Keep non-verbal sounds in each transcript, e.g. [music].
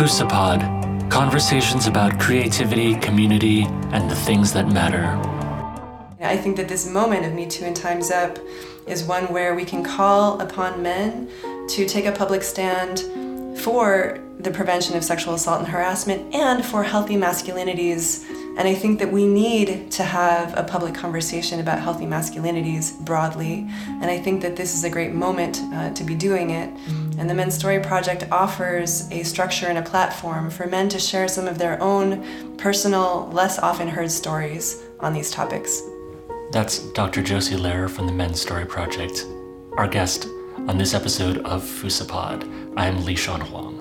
Fusapod conversations about creativity, community, and the things that matter. I think that this moment of Me Too and Time's Up is one where we can call upon men to take a public stand for the prevention of sexual assault and harassment and for healthy masculinities and I think that we need to have a public conversation about healthy masculinities broadly. And I think that this is a great moment uh, to be doing it. And the Men's Story Project offers a structure and a platform for men to share some of their own personal, less often heard stories on these topics. That's Dr. Josie Lehrer from the Men's Story Project, our guest on this episode of Fusapod. I am Lee Sean Huang.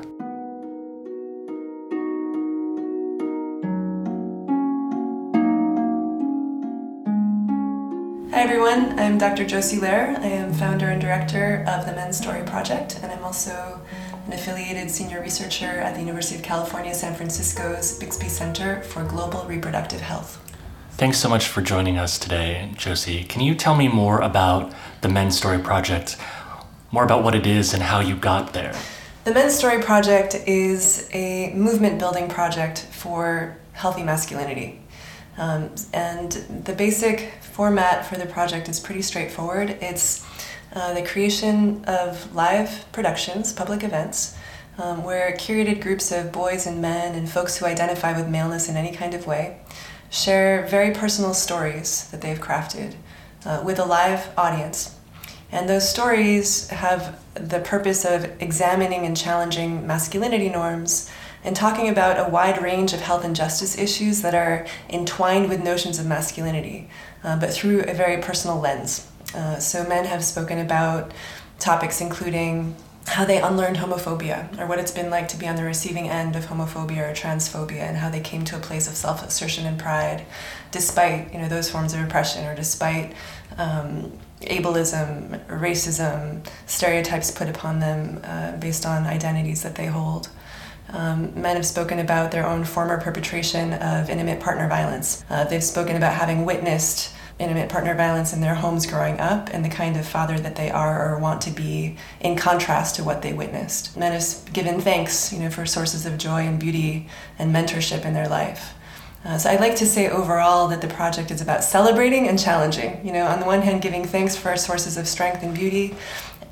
Hi everyone, I'm Dr. Josie Lehrer. I am founder and director of the Men's Story Project, and I'm also an affiliated senior researcher at the University of California, San Francisco's Bixby Center for Global Reproductive Health. Thanks so much for joining us today, Josie. Can you tell me more about the Men's Story Project, more about what it is and how you got there? The Men's Story Project is a movement building project for healthy masculinity. Um, and the basic format for the project is pretty straightforward. It's uh, the creation of live productions, public events, um, where curated groups of boys and men and folks who identify with maleness in any kind of way share very personal stories that they've crafted uh, with a live audience. And those stories have the purpose of examining and challenging masculinity norms and talking about a wide range of health and justice issues that are entwined with notions of masculinity, uh, but through a very personal lens. Uh, so, men have spoken about topics including how they unlearned homophobia, or what it's been like to be on the receiving end of homophobia or transphobia, and how they came to a place of self assertion and pride, despite you know those forms of oppression, or despite um, ableism, racism, stereotypes put upon them uh, based on identities that they hold. Um, men have spoken about their own former perpetration of intimate partner violence. Uh, they've spoken about having witnessed intimate partner violence in their homes growing up and the kind of father that they are or want to be in contrast to what they witnessed. Men have given thanks, you know, for sources of joy and beauty and mentorship in their life. Uh, so I'd like to say overall that the project is about celebrating and challenging. You know, on the one hand, giving thanks for sources of strength and beauty,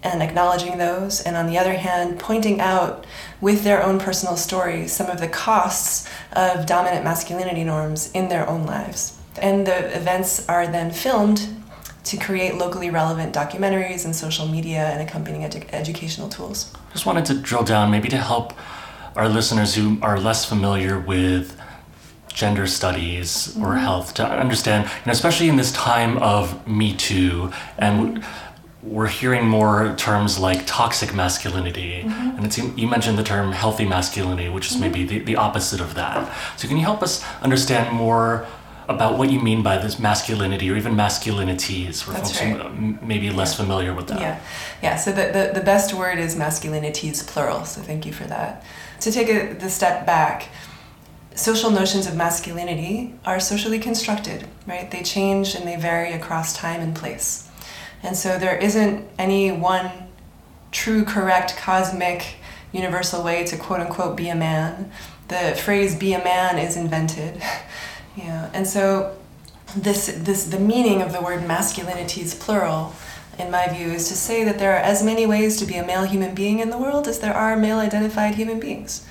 and acknowledging those, and on the other hand, pointing out with their own personal stories some of the costs of dominant masculinity norms in their own lives. And the events are then filmed to create locally relevant documentaries and social media and accompanying edu- educational tools. Just wanted to drill down, maybe to help our listeners who are less familiar with gender studies or mm-hmm. health to understand, you know, especially in this time of Me Too and we're hearing more terms like toxic masculinity mm-hmm. and it's you mentioned the term healthy masculinity which is mm-hmm. maybe the, the opposite of that so can you help us understand more about what you mean by this masculinity or even masculinities for That's folks right. who maybe less yeah. familiar with that yeah yeah so the, the, the best word is masculinities plural so thank you for that to take a, the step back social notions of masculinity are socially constructed right they change and they vary across time and place and so there isn't any one true, correct, cosmic, universal way to quote unquote be a man. The phrase be a man is invented. [laughs] yeah. And so this this the meaning of the word masculinity is plural in my view is to say that there are as many ways to be a male human being in the world as there are male identified human beings.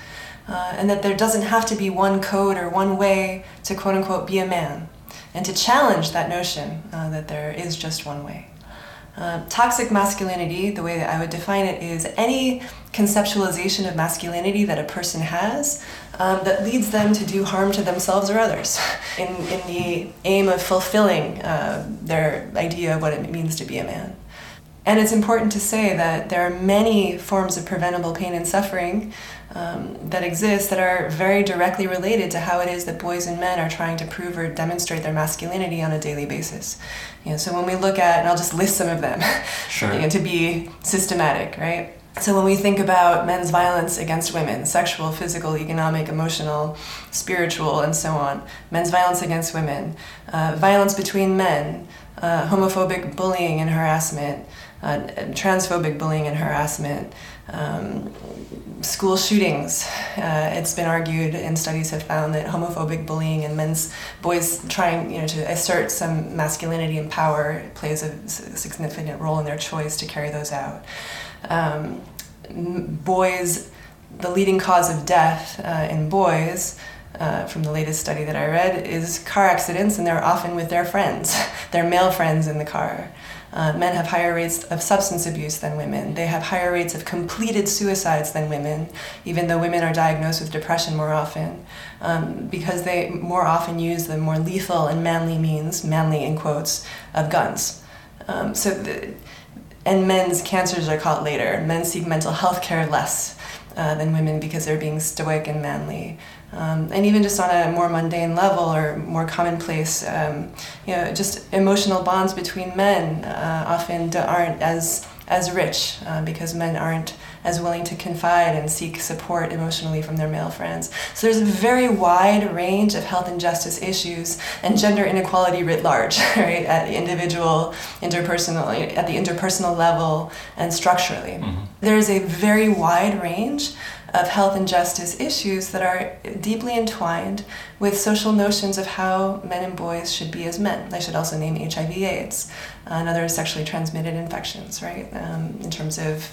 Uh, and that there doesn't have to be one code or one way to quote unquote be a man. And to challenge that notion uh, that there is just one way. Uh, toxic masculinity, the way that I would define it, is any conceptualization of masculinity that a person has um, that leads them to do harm to themselves or others [laughs] in, in the aim of fulfilling uh, their idea of what it means to be a man. And it's important to say that there are many forms of preventable pain and suffering um, that exist that are very directly related to how it is that boys and men are trying to prove or demonstrate their masculinity on a daily basis. You know, so when we look at, and I'll just list some of them [laughs] sure. you know, to be systematic, right? So when we think about men's violence against women, sexual, physical, economic, emotional, spiritual, and so on, men's violence against women, uh, violence between men, uh, homophobic bullying and harassment, uh, transphobic bullying and harassment, Um, school shootings. Uh, it's been argued, and studies have found that homophobic bullying and men's boys trying, you know, to assert some masculinity and power plays a significant role in their choice to carry those out. Um, boys, the leading cause of death uh, in boys. Uh, from the latest study that I read, is car accidents, and they're often with their friends, [laughs] their male friends in the car. Uh, men have higher rates of substance abuse than women. They have higher rates of completed suicides than women, even though women are diagnosed with depression more often, um, because they more often use the more lethal and manly means, manly in quotes, of guns. Um, so, the, and men's cancers are caught later. Men seek mental health care less uh, than women because they're being stoic and manly. Um, and even just on a more mundane level or more commonplace, um, you know, just emotional bonds between men uh, often aren't as as rich uh, because men aren't as willing to confide and seek support emotionally from their male friends. So there's a very wide range of health and justice issues and gender inequality writ large, [laughs] right, at the individual, interpersonal, at the interpersonal level and structurally. Mm-hmm. There's a very wide range of health and justice issues that are deeply entwined with social notions of how men and boys should be as men. I should also name HIV/AIDS uh, and other sexually transmitted infections, right? Um, in terms of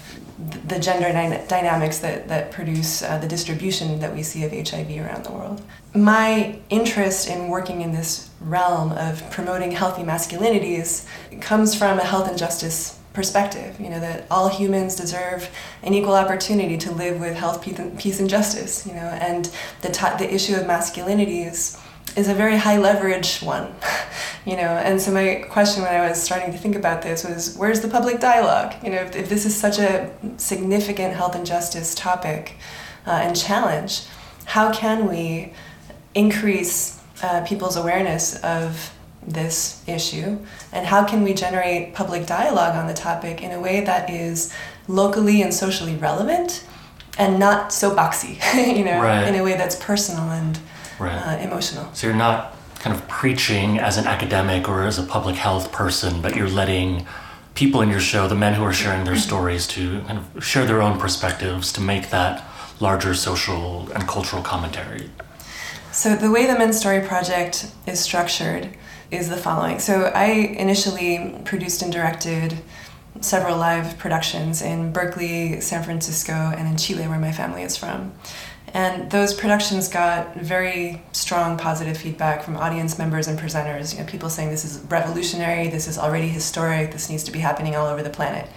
the gender dy- dynamics that, that produce uh, the distribution that we see of HIV around the world. My interest in working in this realm of promoting healthy masculinities comes from a health and justice perspective you know that all humans deserve an equal opportunity to live with health peace and justice you know and the the issue of masculinities is a very high leverage one [laughs] you know and so my question when i was starting to think about this was where's the public dialogue? You know if, if this is such a significant health and justice topic uh, and challenge how can we increase uh, people's awareness of this issue and how can we generate public dialogue on the topic in a way that is locally and socially relevant and not so boxy [laughs] you know right. in a way that's personal and right. uh, emotional so you're not kind of preaching as an academic or as a public health person but you're letting people in your show the men who are sharing their [laughs] stories to kind of share their own perspectives to make that larger social and cultural commentary so the way the men's story project is structured is the following. So I initially produced and directed several live productions in Berkeley, San Francisco, and in Chile, where my family is from. And those productions got very strong positive feedback from audience members and presenters. You know, people saying this is revolutionary, this is already historic, this needs to be happening all over the planet.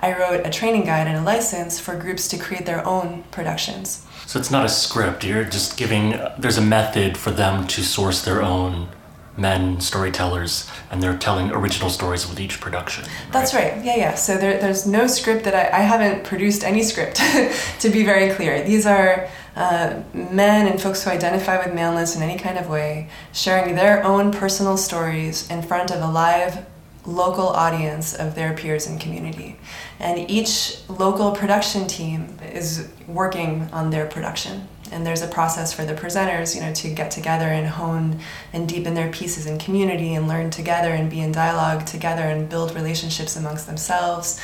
I wrote a training guide and a license for groups to create their own productions. So it's not a script, you're just giving, there's a method for them to source their own men storytellers and they're telling original stories with each production right? that's right. Yeah yeah. So there, there's no script that I, I haven't produced any script [laughs] to be very clear. These are uh, men and folks who identify with maleness in any kind of way sharing their own personal stories in front of a live local audience of their peers and community. And each local production team is working on their production and there's a process for the presenters you know to get together and hone and deepen their pieces in community and learn together and be in dialogue together and build relationships amongst themselves.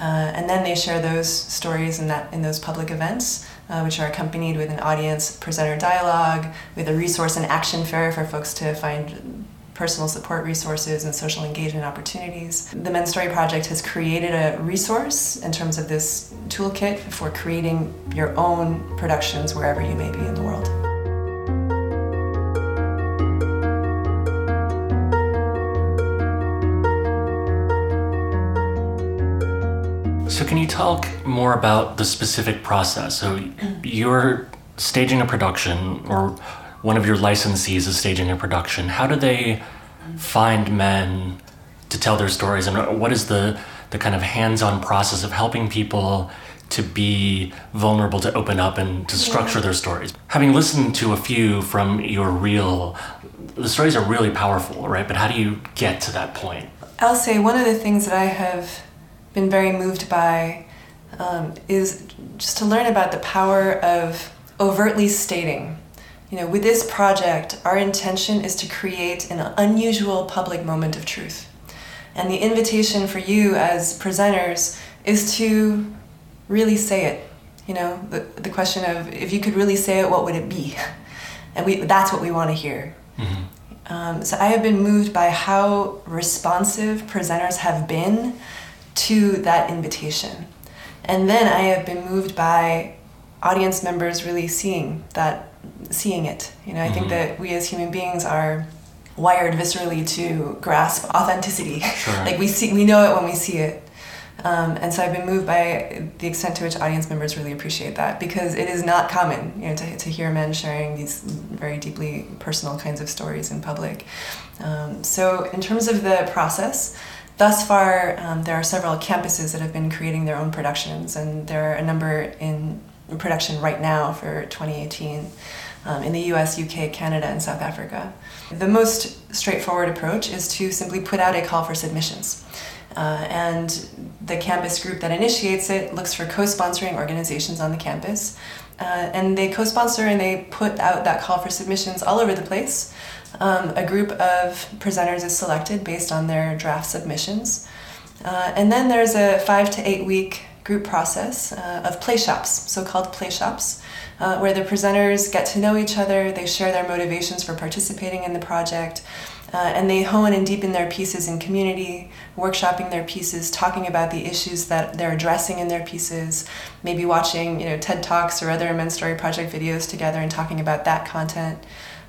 Uh, and then they share those stories in that in those public events uh, which are accompanied with an audience presenter dialogue with a resource and action fair for folks to find personal support resources and social engagement opportunities. The Men's Story Project has created a resource in terms of this toolkit for creating your own productions wherever you may be in the world. So, can you talk more about the specific process? So, you're staging a production or one of your licensees is staging a production, how do they find men to tell their stories, and what is the the kind of hands-on process of helping people to be vulnerable, to open up, and to structure yeah. their stories? Having listened to a few from your reel, the stories are really powerful, right? But how do you get to that point? I'll say one of the things that I have been very moved by um, is just to learn about the power of overtly stating you know, with this project, our intention is to create an unusual public moment of truth. And the invitation for you as presenters is to really say it. You know, the, the question of if you could really say it, what would it be? [laughs] And we, that's what we want to hear. Mm-hmm. Um, so I have been moved by how responsive presenters have been to that invitation. And then I have been moved by audience members really seeing that, seeing it. You know, I mm-hmm. think that we as human beings are wired viscerally to grasp authenticity. Sure. [laughs] like we see, we know it when we see it. Um, and so I've been moved by the extent to which audience members really appreciate that because it is not common, you know, to, to hear men sharing these very deeply personal kinds of stories in public. Um, so in terms of the process, thus far um, there are several campuses that have been creating their own productions, and there are a number in production right now for 2018 um, in the US, UK, Canada, and South Africa. The most straightforward approach is to simply put out a call for submissions. Uh, and the campus group that initiates it looks for co sponsoring organizations on the campus. Uh, and they co sponsor and they put out that call for submissions all over the place. Um, a group of presenters is selected based on their draft submissions. Uh, and then there's a five to eight week group process uh, of play shops, so called play shops, uh, where the presenters get to know each other, they share their motivations for participating in the project, uh, and they hone and deepen their pieces in community, workshopping their pieces, talking about the issues that they're addressing in their pieces, maybe watching you know TED Talks or other Men's Story Project videos together and talking about that content,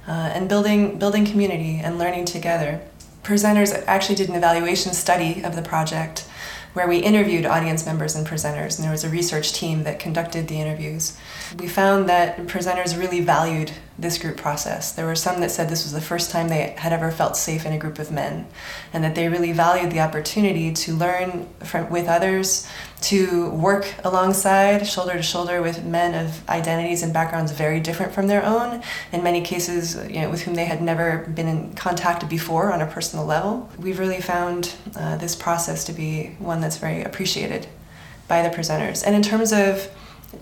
uh, and building building community and learning together. Presenters actually did an evaluation study of the project where we interviewed audience members and presenters, and there was a research team that conducted the interviews. We found that presenters really valued this group process. There were some that said this was the first time they had ever felt safe in a group of men, and that they really valued the opportunity to learn from, with others, to work alongside, shoulder to shoulder, with men of identities and backgrounds very different from their own, in many cases, you know, with whom they had never been in contact before on a personal level. We've really found uh, this process to be one that's very appreciated by the presenters. And in terms of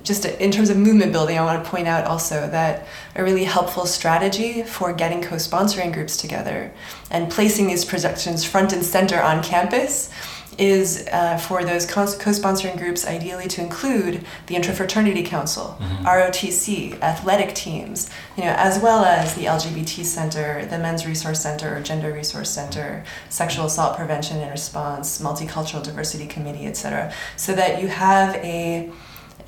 just in terms of movement building, I want to point out also that a really helpful strategy for getting co sponsoring groups together and placing these projections front and center on campus is uh, for those co sponsoring groups ideally to include the Interfraternity Council, mm-hmm. ROTC, athletic teams, you know, as well as the LGBT Center, the Men's Resource Center or Gender Resource Center, Sexual Assault Prevention and Response, Multicultural Diversity Committee, etc., so that you have a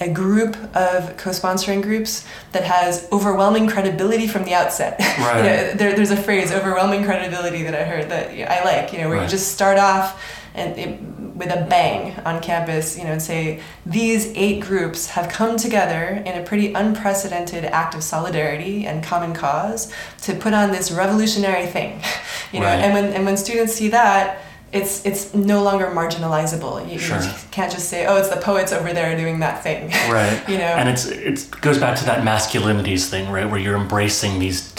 a group of co-sponsoring groups that has overwhelming credibility from the outset. [laughs] Right. you know, there, there's a phrase, overwhelming credibility, that I heard that I like. You know, where right. you just start off and it, with a bang on campus, you know, and say these eight groups have come together in a pretty unprecedented act of solidarity and common cause to put on this revolutionary thing, [laughs] you know, right. and when and when students see that it's it's no longer marginalizable. You, sure. you, can't just say, "Oh, it's the poets over there doing that thing." [laughs] Right. you know. And it's it goes back to that masculinities thing, right, where you're embracing these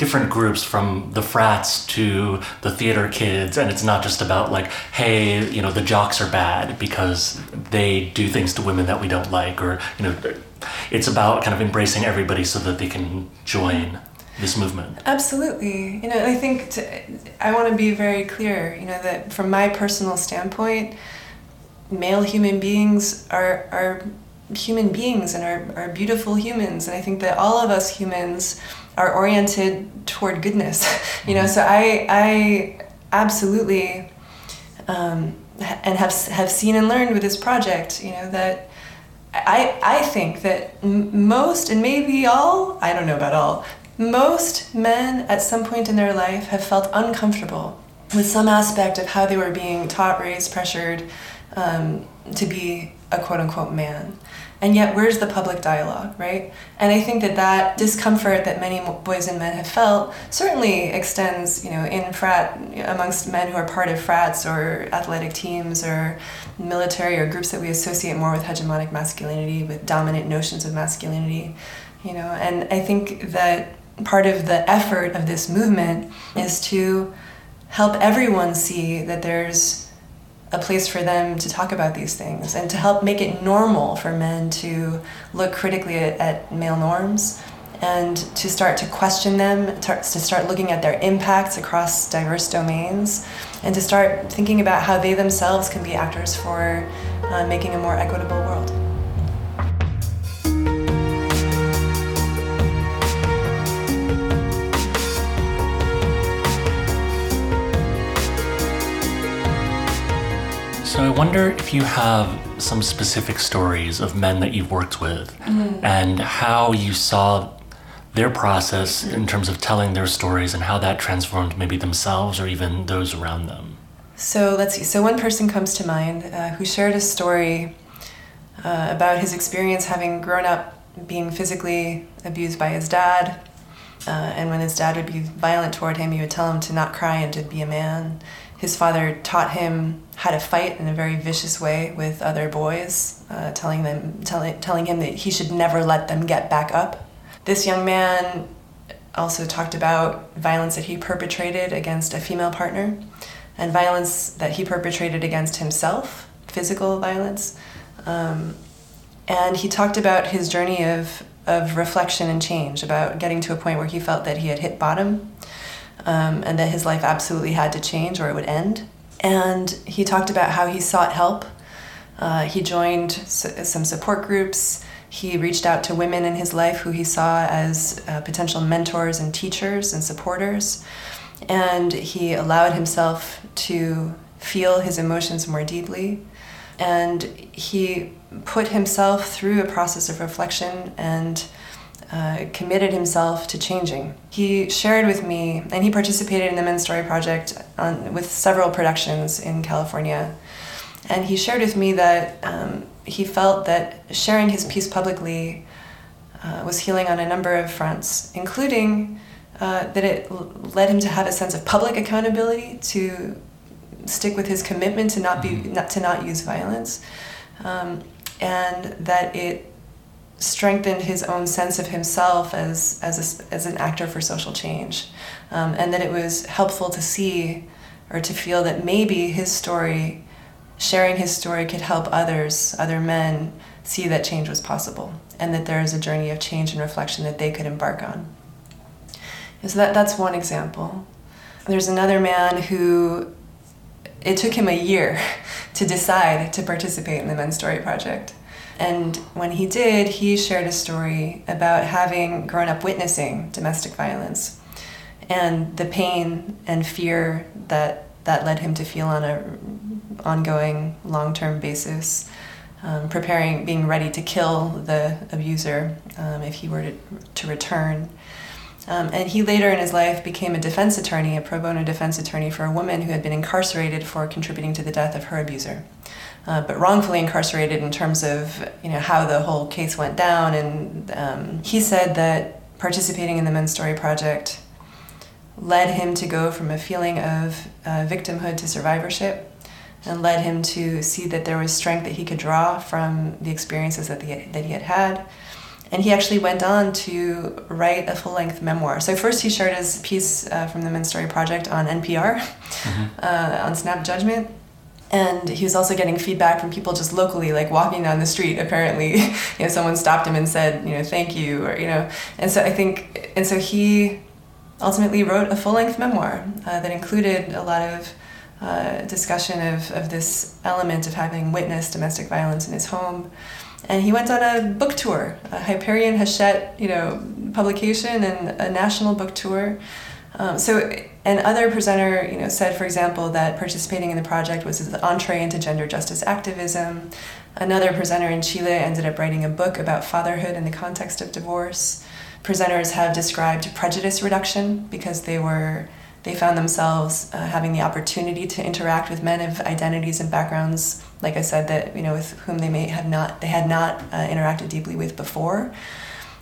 different groups from the frats to the theater kids and it's not just about like hey you know the jocks are bad because they do things to women that we don't like or you know it's about kind of embracing everybody so that they can join this movement. Absolutely. You know, I think to, I want to be very clear, you know, that from my personal standpoint, male human beings are, are human beings and are, are beautiful humans. And I think that all of us humans are oriented toward goodness. [laughs] you know, mm-hmm. so I, I absolutely, um, and have, have seen and learned with this project, you know, that I, I think that most and maybe all, I don't know about all, most men at some point in their life have felt uncomfortable with some aspect of how they were being taught, raised, pressured um, to be a quote unquote man. And yet, where's the public dialogue, right? And I think that that discomfort that many boys and men have felt certainly extends, you know, in frat amongst men who are part of frats or athletic teams or military or groups that we associate more with hegemonic masculinity, with dominant notions of masculinity, you know. And I think that part of the effort of this movement is to help everyone see that there's a place for them to talk about these things and to help make it normal for men to look critically at, at male norms and to start to question them, to start looking at their impacts across diverse domains, and to start thinking about how they themselves can be actors for uh, making a more equitable world. I wonder if you have some specific stories of men that you've worked with mm. and how you saw their process in terms of telling their stories and how that transformed maybe themselves or even those around them. So let's see. So one person comes to mind uh, who shared a story uh, about his experience having grown up being physically abused by his dad. Uh, and when his dad would be violent toward him, he would tell him to not cry and to be a man. His father taught him how to fight in a very vicious way with other boys, uh, telling them, telling, telling him that he should never let them get back up. This young man also talked about violence that he perpetrated against a female partner and violence that he perpetrated against himself, physical violence. Um, and he talked about his journey of, of reflection and change, about getting to a point where he felt that he had hit bottom um, and that his life absolutely had to change or it would end. And he talked about how he sought help. Uh, he joined some support groups. He reached out to women in his life who he saw as uh, potential mentors and teachers and supporters. And he allowed himself to feel his emotions more deeply. And he put himself through a process of reflection and uh, committed himself to changing. He shared with me, and he participated in the Men's Story Project on, with several productions in California. And he shared with me that um, he felt that sharing his piece publicly uh, was healing on a number of fronts, including uh, that it led him to have a sense of public accountability, to stick with his commitment to not be mm-hmm. not to not use violence, um, and that it strengthened his own sense of himself as as a, as an actor for social change, um, and that it was helpful to see or to feel that maybe his story sharing his story could help others, other men, see that change was possible and that there is a journey of change and reflection that they could embark on. so that, that's one example. There's another man who it took him a year [laughs] to decide to participate in the Men's Story Project. And when he did, he shared a story about having grown up witnessing domestic violence and the pain and fear that that led him to feel on a ongoing long-term basis, um, preparing, being ready to kill the abuser um, if he were to, to return. Um, and he later in his life became a defense attorney, a pro bono defense attorney for a woman who had been incarcerated for contributing to the death of her abuser. Uh, but wrongfully incarcerated in terms of you know how the whole case went down. And um, he said that participating in the Men's Story Project led him to go from a feeling of uh, victimhood to survivorship and led him to see that there was strength that he could draw from the experiences that, the, that he had had. And he actually went on to write a full length memoir. So, first, he shared his piece uh, from the Men's Story Project on NPR, mm-hmm. [laughs] uh, on Snap Judgment. And he was also getting feedback from people just locally, like walking down the street. Apparently, [laughs] you know, someone stopped him and said, you know, thank you, or, you know. And so I think, and so he ultimately wrote a full length memoir uh, that included a lot of uh, discussion of, of this element of having witnessed domestic violence in his home. And he went on a book tour, a Hyperion Hachette, you know, publication and a national book tour. Um, so, an other presenter, you know, said, for example, that participating in the project was his entree into gender justice activism. Another presenter in Chile ended up writing a book about fatherhood in the context of divorce. Presenters have described prejudice reduction because they were they found themselves uh, having the opportunity to interact with men of identities and backgrounds, like I said, that you know with whom they may have not they had not uh, interacted deeply with before.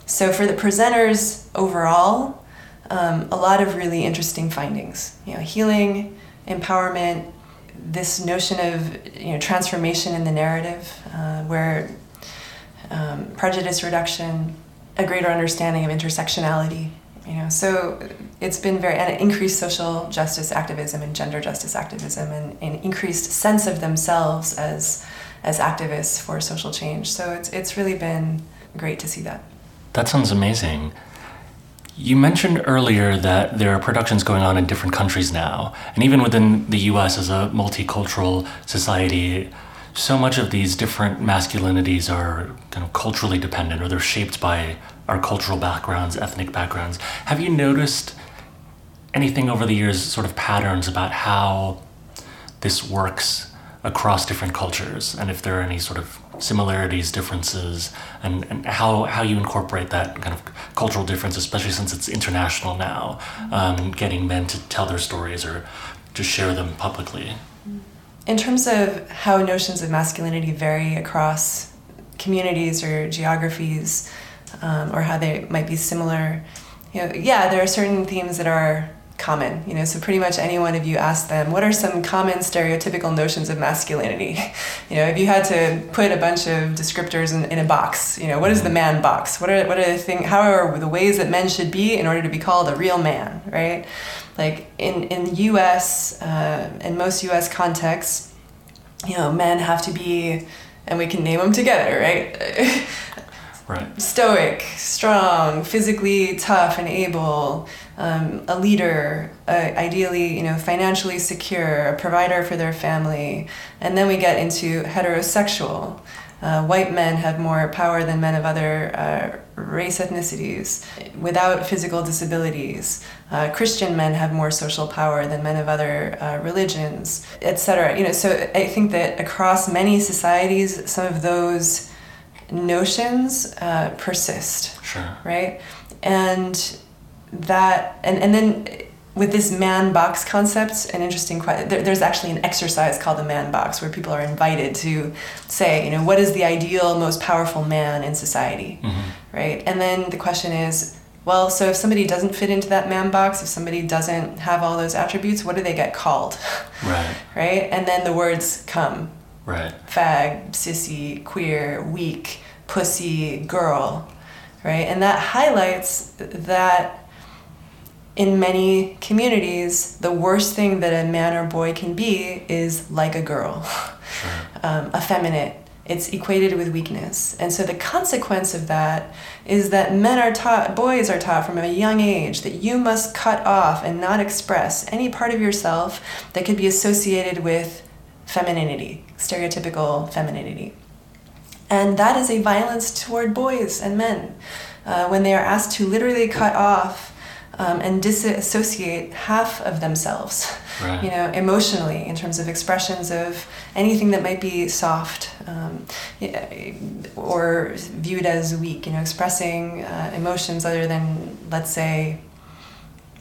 So for the presenters overall, um, a lot of really interesting findings. You know, healing, empowerment, this notion of you know transformation in the narrative, uh, where um, prejudice reduction, a greater understanding of intersectionality you know. So it's been very and increased social justice activism and gender justice activism and an increased sense of themselves as as activists for social change. So it's it's really been great to see that. That sounds amazing you mentioned earlier that there are productions going on in different countries now and even within the US as a multicultural society so much of these different masculinities are kind of culturally dependent or they're shaped by our cultural backgrounds, ethnic backgrounds. Have you noticed anything over the years, sort of patterns about how this works across different cultures and if there are any sort of similarities, differences, and, and how, how you incorporate that kind of cultural difference, especially since it's international now, um, getting men to tell their stories or to share them publicly. In terms of how notions of masculinity vary across communities or geographies, um, or how they might be similar, you know, yeah, there are certain themes that are common you know so pretty much any one of you ask them what are some common stereotypical notions of masculinity? [laughs] You know if you had to put a bunch of descriptors in, in a box you know what is the man box? What are what are the thing how are the ways that men should be in order to be called a real man right? Like in in the us uh, in most us contexts you know men have to be and we can name them together right? [laughs] Right. Stoic strong physically tough and able um, a leader, uh, ideally, you know, financially secure, a provider for their family, and then we get into heterosexual. Uh, white men have more power than men of other uh, race ethnicities without physical disabilities. Uh, Christian men have more social power than men of other uh, religions, etc. You know, so I think that across many societies, some of those notions uh, persist. Sure. Right, and that and, and then with this man box concept an interesting question there, there's actually an exercise called the man box where people are invited to say you know what is the ideal most powerful man in society mm-hmm. right? And then the question is well so if somebody doesn't fit into that man box if somebody doesn't have all those attributes what do they get called? [laughs] Right. Right? And then the words come. Right. Fag sissy queer weak pussy girl right? And that highlights that in many communities, the worst thing that a man or boy can be is like a girl, [laughs] um, effeminate. It's equated with weakness. And so the consequence of that is that men are taught, boys are taught from a young age that you must cut off and not express any part of yourself that could be associated with femininity, stereotypical femininity. And that is a violence toward boys and men. Uh, when they are asked to literally cut off um, and disassociate half of themselves, right. you know, emotionally in terms of expressions of anything that might be soft um, or viewed as weak, you know, expressing uh, emotions other than, let's say,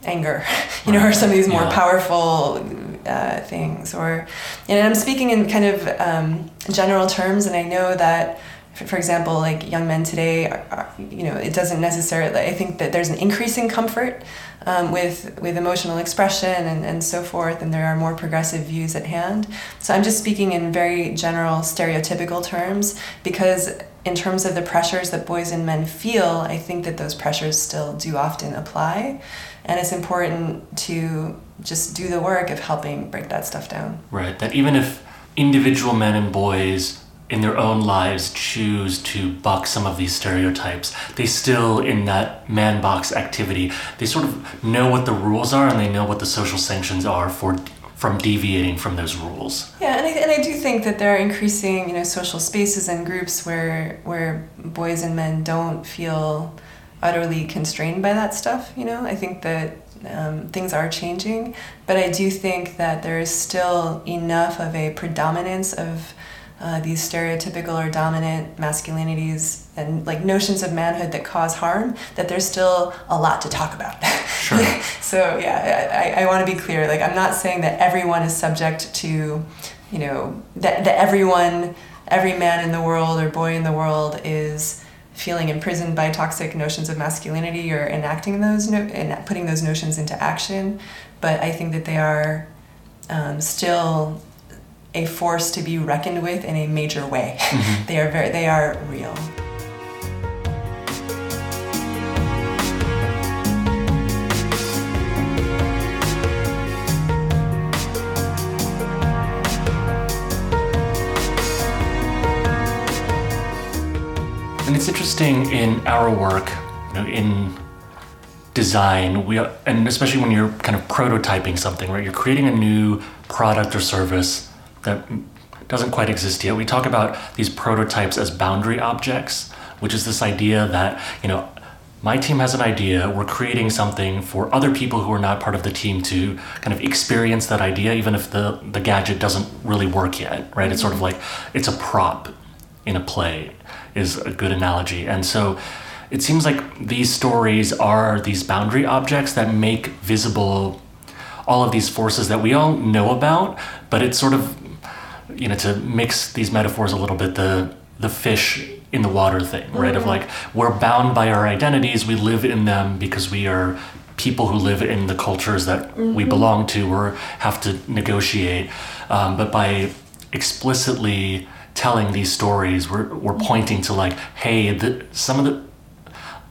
anger, [laughs] you know, or some of these more yeah. powerful uh, things. Or, and I'm speaking in kind of um, general terms, and I know that for example, like young men today, are, are, you know, it doesn't necessarily. I think that there's an increasing comfort um, with with emotional expression and, and so forth, and there are more progressive views at hand. So I'm just speaking in very general, stereotypical terms because in terms of the pressures that boys and men feel, I think that those pressures still do often apply, and it's important to just do the work of helping break that stuff down. Right. That even if individual men and boys in their own lives choose to buck some of these stereotypes they still in that man box activity they sort of know what the rules are and they know what the social sanctions are for from deviating from those rules. Yeah and I, and I do think that there are increasing you know social spaces and groups where where boys and men don't feel utterly constrained by that stuff you know? I think that um, things are changing but i do think that there is still enough of a predominance of uh, these stereotypical or dominant masculinities and like notions of manhood that cause harm that there's still a lot to talk about sure. [laughs] so yeah i, I want to be clear like i'm not saying that everyone is subject to you know that, that everyone every man in the world or boy in the world is feeling imprisoned by toxic notions of masculinity or enacting those no- and putting those notions into action but i think that they are um, still a force to be reckoned with in a major way. [laughs] Mm-hmm. they are very they are real. And it's interesting in our work, you know, in design, we are, and especially when you're kind of prototyping something, right? You're creating a new product or service that doesn't quite exist yet. We talk about these prototypes as boundary objects, which is this idea that, you know, my team has an idea, we're creating something for other people who are not part of the team to kind of experience that idea, even if the, the gadget doesn't really work yet, right? It's sort of mm-hmm. like it's a prop in a play, is a good analogy. And so it seems like these stories are these boundary objects that make visible all of these forces that we all know about, but it's sort of, you know, to mix these metaphors a little bit, the the fish in the water thing, right? Mm-hmm. Of like we're bound by our identities, we live in them because we are people who live in the cultures that mm-hmm. we belong to or have to negotiate. Um, but by explicitly telling these stories, we're we're pointing to like, hey, the, some of the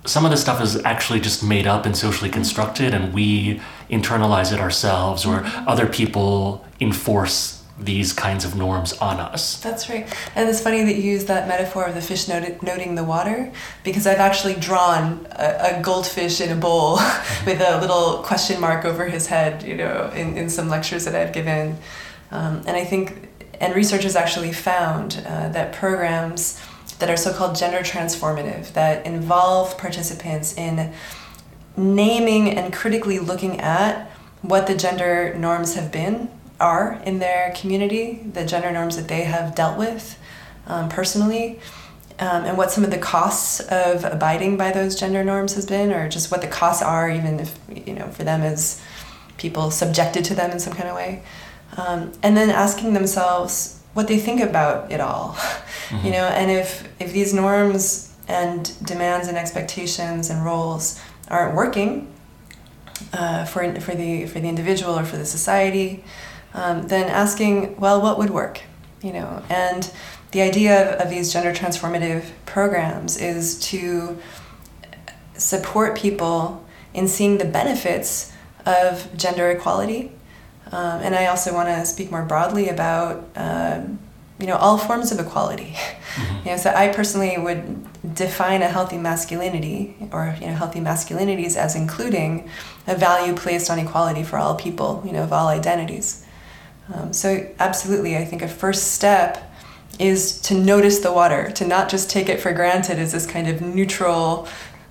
some of the stuff is actually just made up and socially constructed, and we internalize it ourselves, or mm-hmm. other people enforce these kinds of norms on us. That's right. And it's funny that you use that metaphor of the fish not- noting the water because I've actually drawn a, a goldfish in a bowl [laughs] with a little question mark over his head, you know, in, in some lectures that I've given. Um, and I think, and researchers actually found uh, that programs that are so called gender transformative, that involve participants in naming and critically looking at what the gender norms have been are in their community, the gender norms that they have dealt with um, personally, um, and what some of the costs of abiding by those gender norms has been, or just what the costs are, even if you know for them as people subjected to them in some kind of way, um, and then asking themselves what they think about it all, [laughs] mm-hmm. you know, and if if these norms and demands and expectations and roles aren't working uh, for for the for the individual or for the society um, then asking, well, what would work? You know, and the idea of, of these gender transformative programs is to support people in seeing the benefits of gender equality. Um, and I also want to speak more broadly about, uh, you know, all forms of equality. [laughs] Mm-hmm. You know, so I personally would define a healthy masculinity or you know healthy masculinities as including a value placed on equality for all people, you know, of all identities. Um, so, absolutely, I think a first step is to notice the water, to not just take it for granted as this kind of neutral,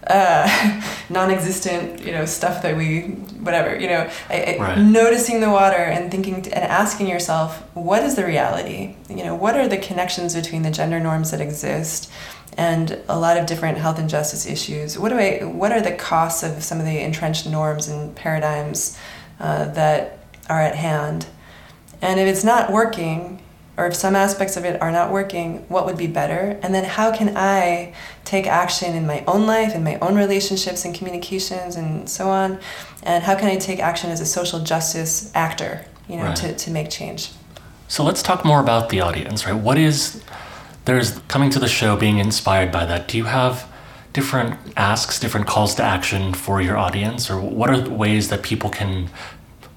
uh, [laughs] non-existent, you know, stuff that we, whatever, you know, I, right. noticing the water and thinking and asking yourself, what is the reality? You know, what are the connections between the gender norms that exist? and a lot of different health and justice issues. What do I? What are the costs of some of the entrenched norms and paradigms uh, that are at hand? And if it's not working, or if some aspects of it are not working, what would be better? And then how can I take action in my own life, in my own relationships and communications and so on? And how can I take action as a social justice actor, you know, right. to, to make change? So let's talk more about the audience, right? What is there's coming to the show being inspired by that. Do you have different asks, different calls to action for your audience, or what are the ways that people can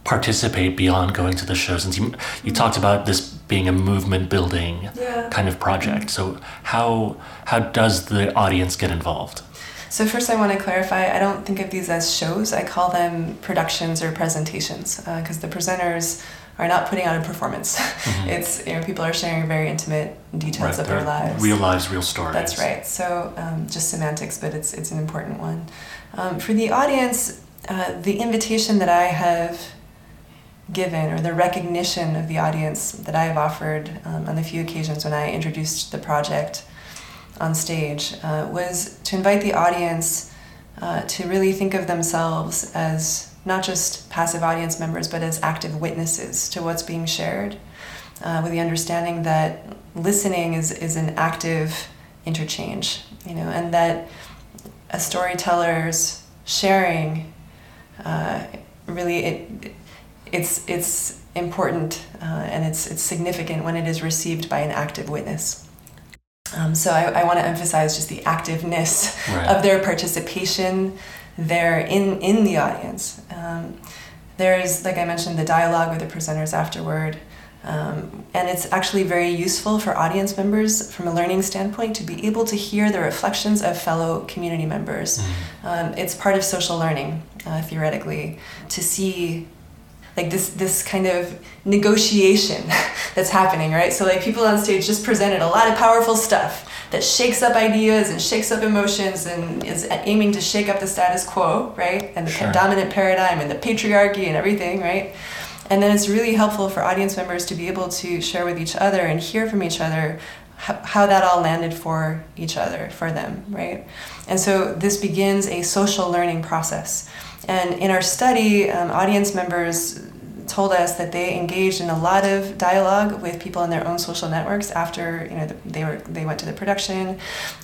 participate beyond going to the shows? Since you you talked about this being a movement building yeah. kind of project, so how how does the audience get involved? So first, I want to clarify. I don't think of these as shows. I call them productions or presentations because uh, the presenters are not putting on a performance. Mm-hmm. [laughs] It's you know people are sharing very intimate details right, of their lives. Real lives, real stories. That's right. So um, just semantics, but it's it's an important one. Um, for the audience, uh, the invitation that I have given or the recognition of the audience that I have offered um, on the few occasions when I introduced the project on stage uh, was to invite the audience uh, to really think of themselves as not just passive audience members but as active witnesses to what's being shared uh, with the understanding that listening is, is an active interchange you know and that a storyteller's sharing uh, really it it's it's important uh, and it's it's significant when it is received by an active witness. Um, so I, I want to emphasize just the activeness right. of their participation there in in the audience. Um, there's like I mentioned the dialogue with the presenters afterward. Um, and it's actually very useful for audience members from a learning standpoint to be able to hear the reflections of fellow community members. Mm-hmm. Um, it's part of social learning, uh, theoretically, to see like this this kind of negotiation [laughs] that's happening right so like people on stage just presented a lot of powerful stuff that shakes up ideas and shakes up emotions and is aiming to shake up the status quo, right? And the Sure. dominant paradigm and the patriarchy and everything, right? And then it's really helpful for audience members to be able to share with each other and hear from each other how, how that all landed for each other, for them, right? And so this begins a social learning process. And in our study, um, audience members told us that they engaged in a lot of dialogue with people in their own social networks after you know they were they went to the production.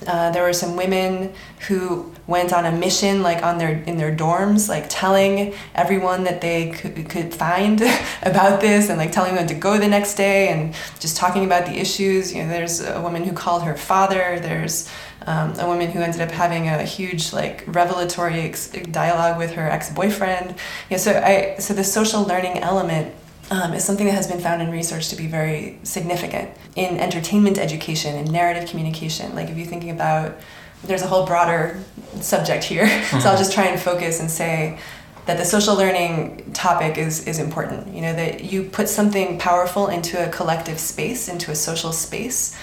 Uh, there were some women who went on a mission, like on their in their dorms, like telling everyone that they could, could find [laughs] about this, and like telling them to go the next day, and just talking about the issues. You know, there's a woman who called her father. There's um, a woman who ended up having a huge like revelatory ex- dialogue with her ex-boyfriend. Yeah, so I so the social learning element um, is something that has been found in research to be very significant in entertainment education and narrative communication. Like if you're thinking about, there's a whole broader subject here, [laughs] so I'll just try and focus and say that the social learning topic is is important. You know that you put something powerful into a collective space, into a social space.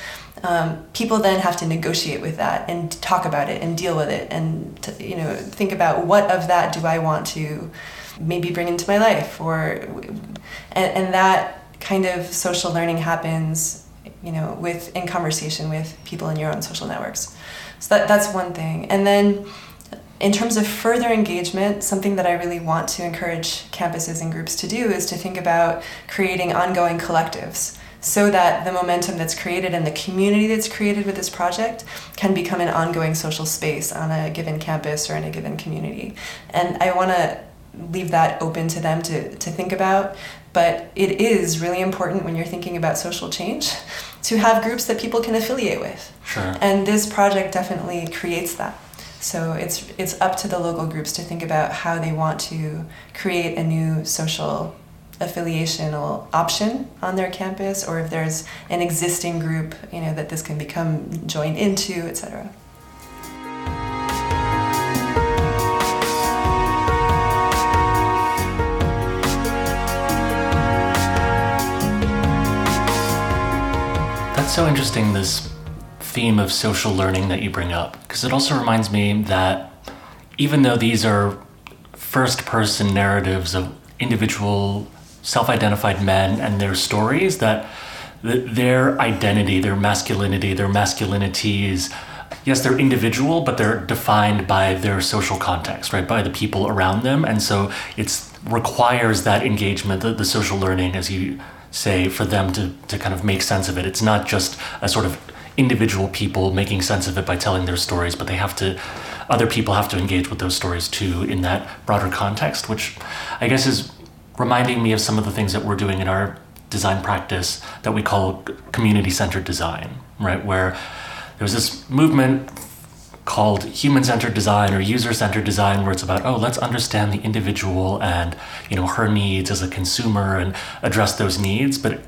Um, people then have to negotiate with that and talk about it and deal with it and to, you know think about what of that do I want to maybe bring into my life or and, and that kind of social learning happens you know with in conversation with people in your own social networks. So that, that's one thing. And then in terms of further engagement, something that I really want to encourage campuses and groups to do is to think about creating ongoing collectives so that the momentum that's created and the community that's created with this project can become an ongoing social space on a given campus or in a given community. And I want to leave that open to them to, to think about. But it is really important when you're thinking about social change [laughs] to have groups that people can affiliate with. Sure. And this project definitely creates that. So it's it's up to the local groups to think about how they want to create a new social affiliational option on their campus or if there's an existing group, you know, that this can become joined into, etc. That's so interesting, this theme of social learning that you bring up, because it also reminds me that even though these are first person narratives of individual self identified men and their stories, that th- their identity, their masculinity, their masculinities, yes, they're individual, but they're defined by their social context, right? By the people around them. And so it requires that engagement, the, the social learning, as you say, for them to, to kind of make sense of it. It's not just a sort of individual people making sense of it by telling their stories, but they have to, other people have to engage with those stories too in that broader context, which I guess is reminding me of some of the things that we're doing in our design practice that we call community centered design, right? Where there's this movement called human centered design or user centered design where it's about oh let's understand the individual and you know her needs as a consumer and address those needs but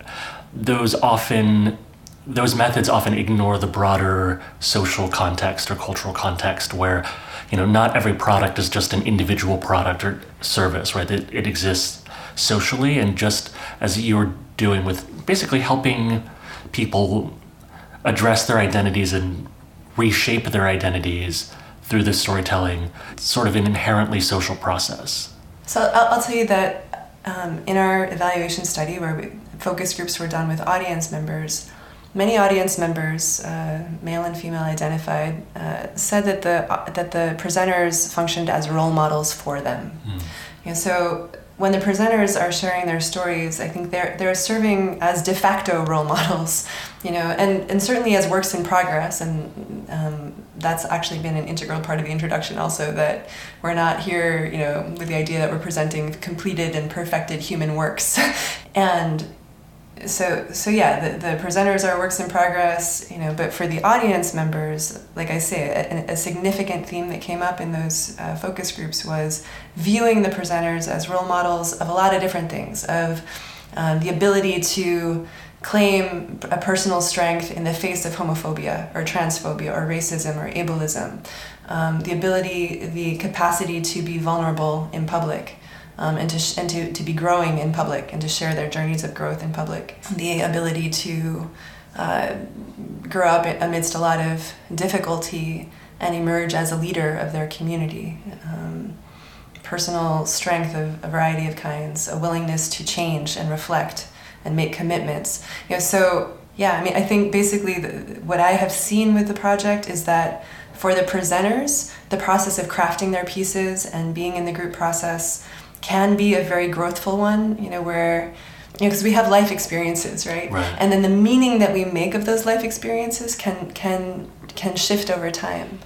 those often those methods often ignore the broader social context or cultural context where you know not every product is just an individual product or service right it, it exists socially and just as you're doing with basically helping people address their identities and reshape their identities through this storytelling sort of an inherently social process So I'll, I'll tell you that um, in our evaluation study, where we, focus groups were done with audience members, many audience members, uh, male and female identified, uh, said that the uh, that the presenters functioned as role models for them. Mm. You know, so when the presenters are sharing their stories, I think they're they're serving as de facto role [laughs] models, you know, and, and certainly as works in progress, and um, that's actually been an integral part of the introduction. Also, that we're not here, you know, with the idea that we're presenting completed and perfected human works, [laughs] and so so yeah the, the presenters are works in progress you know but for the audience members like i say a, a significant theme that came up in those uh, focus groups was viewing the presenters as role models of a lot of different things of um, the ability to claim a personal strength in the face of homophobia or transphobia or racism or ableism um, the ability the capacity to be vulnerable in public um, and to sh- and to, to be growing in public and to share their journeys of growth in public. The ability to uh, grow up amidst a lot of difficulty and emerge as a leader of their community. Um, personal strength of a variety of kinds, a willingness to change and reflect and make commitments. You know, so yeah, I mean, I think basically the, what I have seen with the project is that for the presenters, the process of crafting their pieces and being in the group process can be a very growthful one, you know, where you know, because we have life experiences, right? right? And then the meaning that we make of those life experiences can can can shift over time.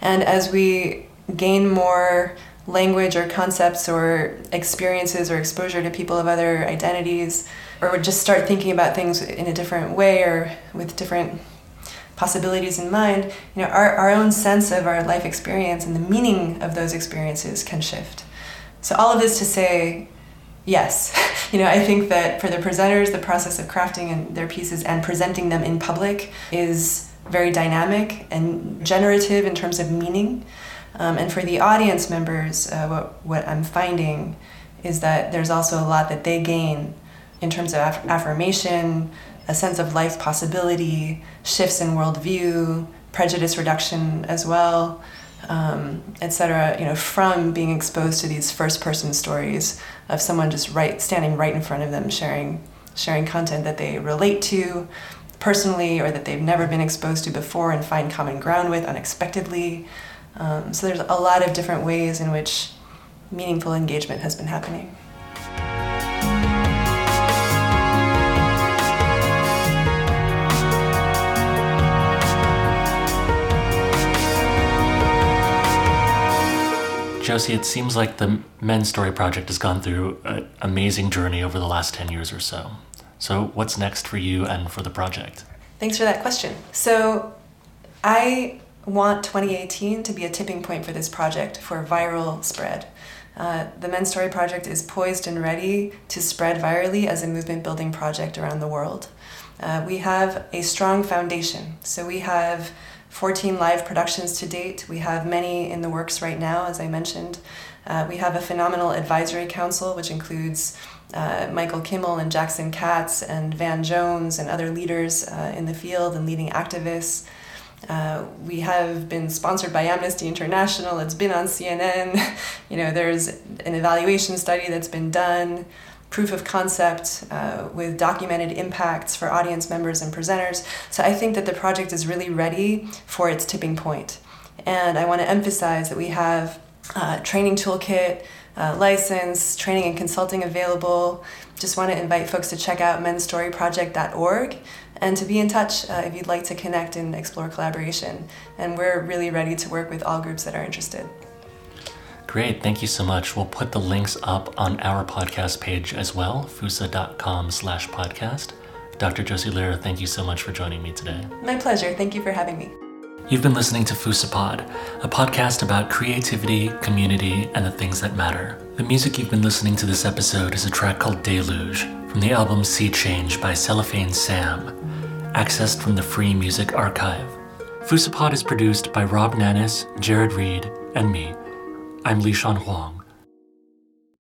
And as we gain more language or concepts or experiences or exposure to people of other identities, or just start thinking about things in a different way or with different possibilities in mind, you know, our, our own sense of our life experience and the meaning of those experiences can shift. So all of this to say, yes, [laughs] you know, I think that for the presenters, the process of crafting and their pieces and presenting them in public is very dynamic and generative in terms of meaning. Um, and for the audience members, uh, what, what I'm finding is that there's also a lot that they gain in terms of aff- affirmation, a sense of life possibility, shifts in worldview, prejudice reduction as well, um, etc. You know, from being exposed to these first-person stories of someone just right standing right in front of them, sharing sharing content that they relate to personally or that they've never been exposed to before and find common ground with unexpectedly. Um, so there's a lot of different ways in which meaningful engagement has been happening. Josie, it seems like the Men's Story Project has gone through an amazing journey over the last 10 years or so. So, what's next for you and for the project? Thanks for that question. So, I want 2018 to be a tipping point for this project for viral spread. Uh, the Men's Story Project is poised and ready to spread virally as a movement building project around the world. Uh, we have a strong foundation. So, we have 14 live productions to date. We have many in the works right now, as I mentioned. Uh, we have a phenomenal advisory council, which includes uh, Michael Kimmel and Jackson Katz and Van Jones and other leaders uh, in the field and leading activists. Uh, we have been sponsored by Amnesty International. It's been on CNN. [laughs] you know, there's an evaluation study that's been done proof of concept uh, with documented impacts for audience members and presenters. So I think that the project is really ready for its tipping point. And I want to emphasize that we have uh, training toolkit, uh, license, training and consulting available. Just want to invite folks to check out mensstoryproject.org and to be in touch uh, if you'd like to connect and explore collaboration. And we're really ready to work with all groups that are interested. Great, thank you so much. We'll put the links up on our podcast page as well, fusa.com slash podcast. Dr. Josie Lehrer, thank you so much for joining me today. My pleasure. Thank you for having me. You've been listening to FusaPod, a podcast about creativity, community, and the things that matter. The music you've been listening to this episode is a track called Deluge from the album Sea Change by Cellophane Sam, accessed from the Free Music Archive. FusaPod is produced by Rob Nanis, Jared Reed, and me, I'm Lishan Huang.